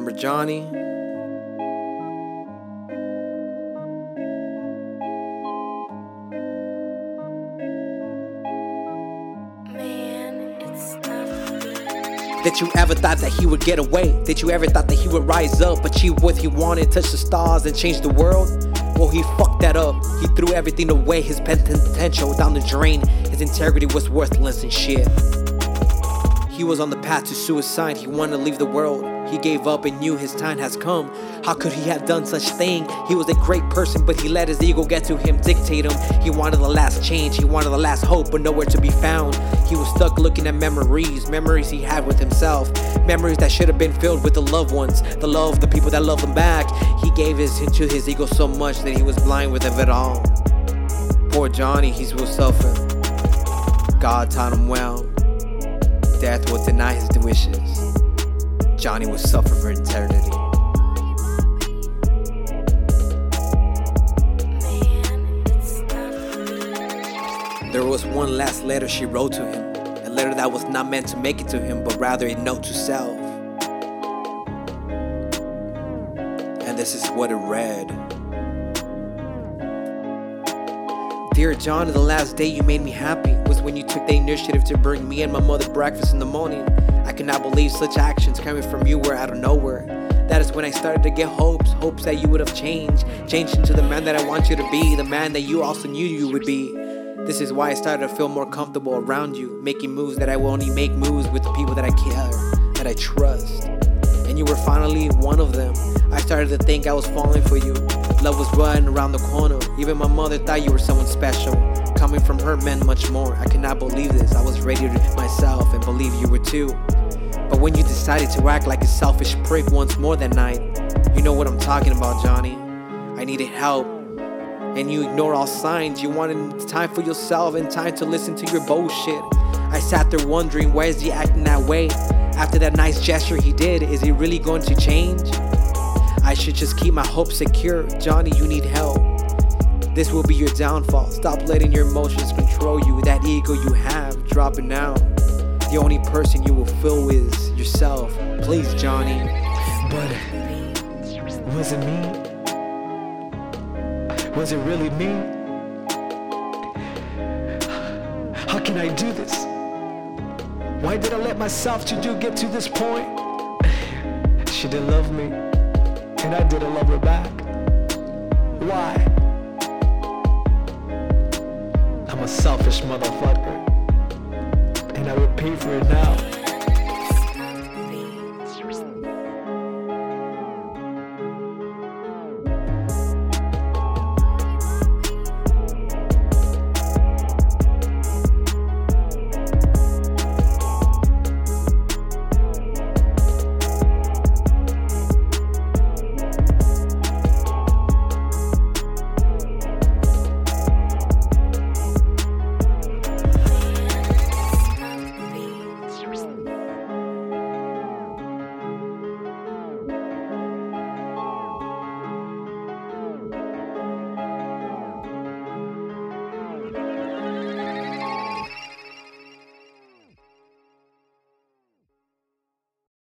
Remember Johnny? That you ever thought that he would get away? That you ever thought that he would rise up, achieve what he wanted, touch the stars, and change the world? Well, he fucked that up. He threw everything away, his potential down the drain. His integrity was worthless and shit. He was on the path to suicide, he wanted to leave the world. He gave up and knew his time has come. How could he have done such thing? He was a great person, but he let his ego get to him, dictate him. He wanted the last change, he wanted the last hope, but nowhere to be found. He was stuck looking at memories, memories he had with himself, memories that should have been filled with the loved ones, the love, the people that love him back. He gave his into his ego so much that he was blind with it all. Poor Johnny, he will suffer. God taught him well. Death will deny his wishes. Johnny will suffer for eternity. There was one last letter she wrote to him, a letter that was not meant to make it to him, but rather a note to self. And this is what it read Dear John, the last day you made me happy was when you took the initiative to bring me and my mother breakfast in the morning. I cannot believe such actions coming from you were out of nowhere. That is when I started to get hopes, hopes that you would have changed, changed into the man that I want you to be, the man that you also knew you would be. This is why I started to feel more comfortable around you, making moves that I will only make moves with the people that I care, that I trust. And you were finally one of them. I started to think I was falling for you. Love was running around the corner. Even my mother thought you were someone special. Coming from her meant much more. I cannot believe this. I was ready to myself and believe you were too. But when you decided to act like a selfish prick once more that night, you know what I'm talking about, Johnny. I needed help. And you ignore all signs. You wanted time for yourself and time to listen to your bullshit. I sat there wondering why is he acting that way? After that nice gesture he did, is he really going to change? I should just keep my hopes secure. Johnny, you need help. This will be your downfall. Stop letting your emotions control you. That ego you have, drop it now. The only person you will feel is yourself. Please, Johnny. But was it me? Was it really me? How can I do this? Why did I let myself to do get to this point? She didn't love me, and I didn't love her back. Why? I'm a selfish motherfucker, pay for it now.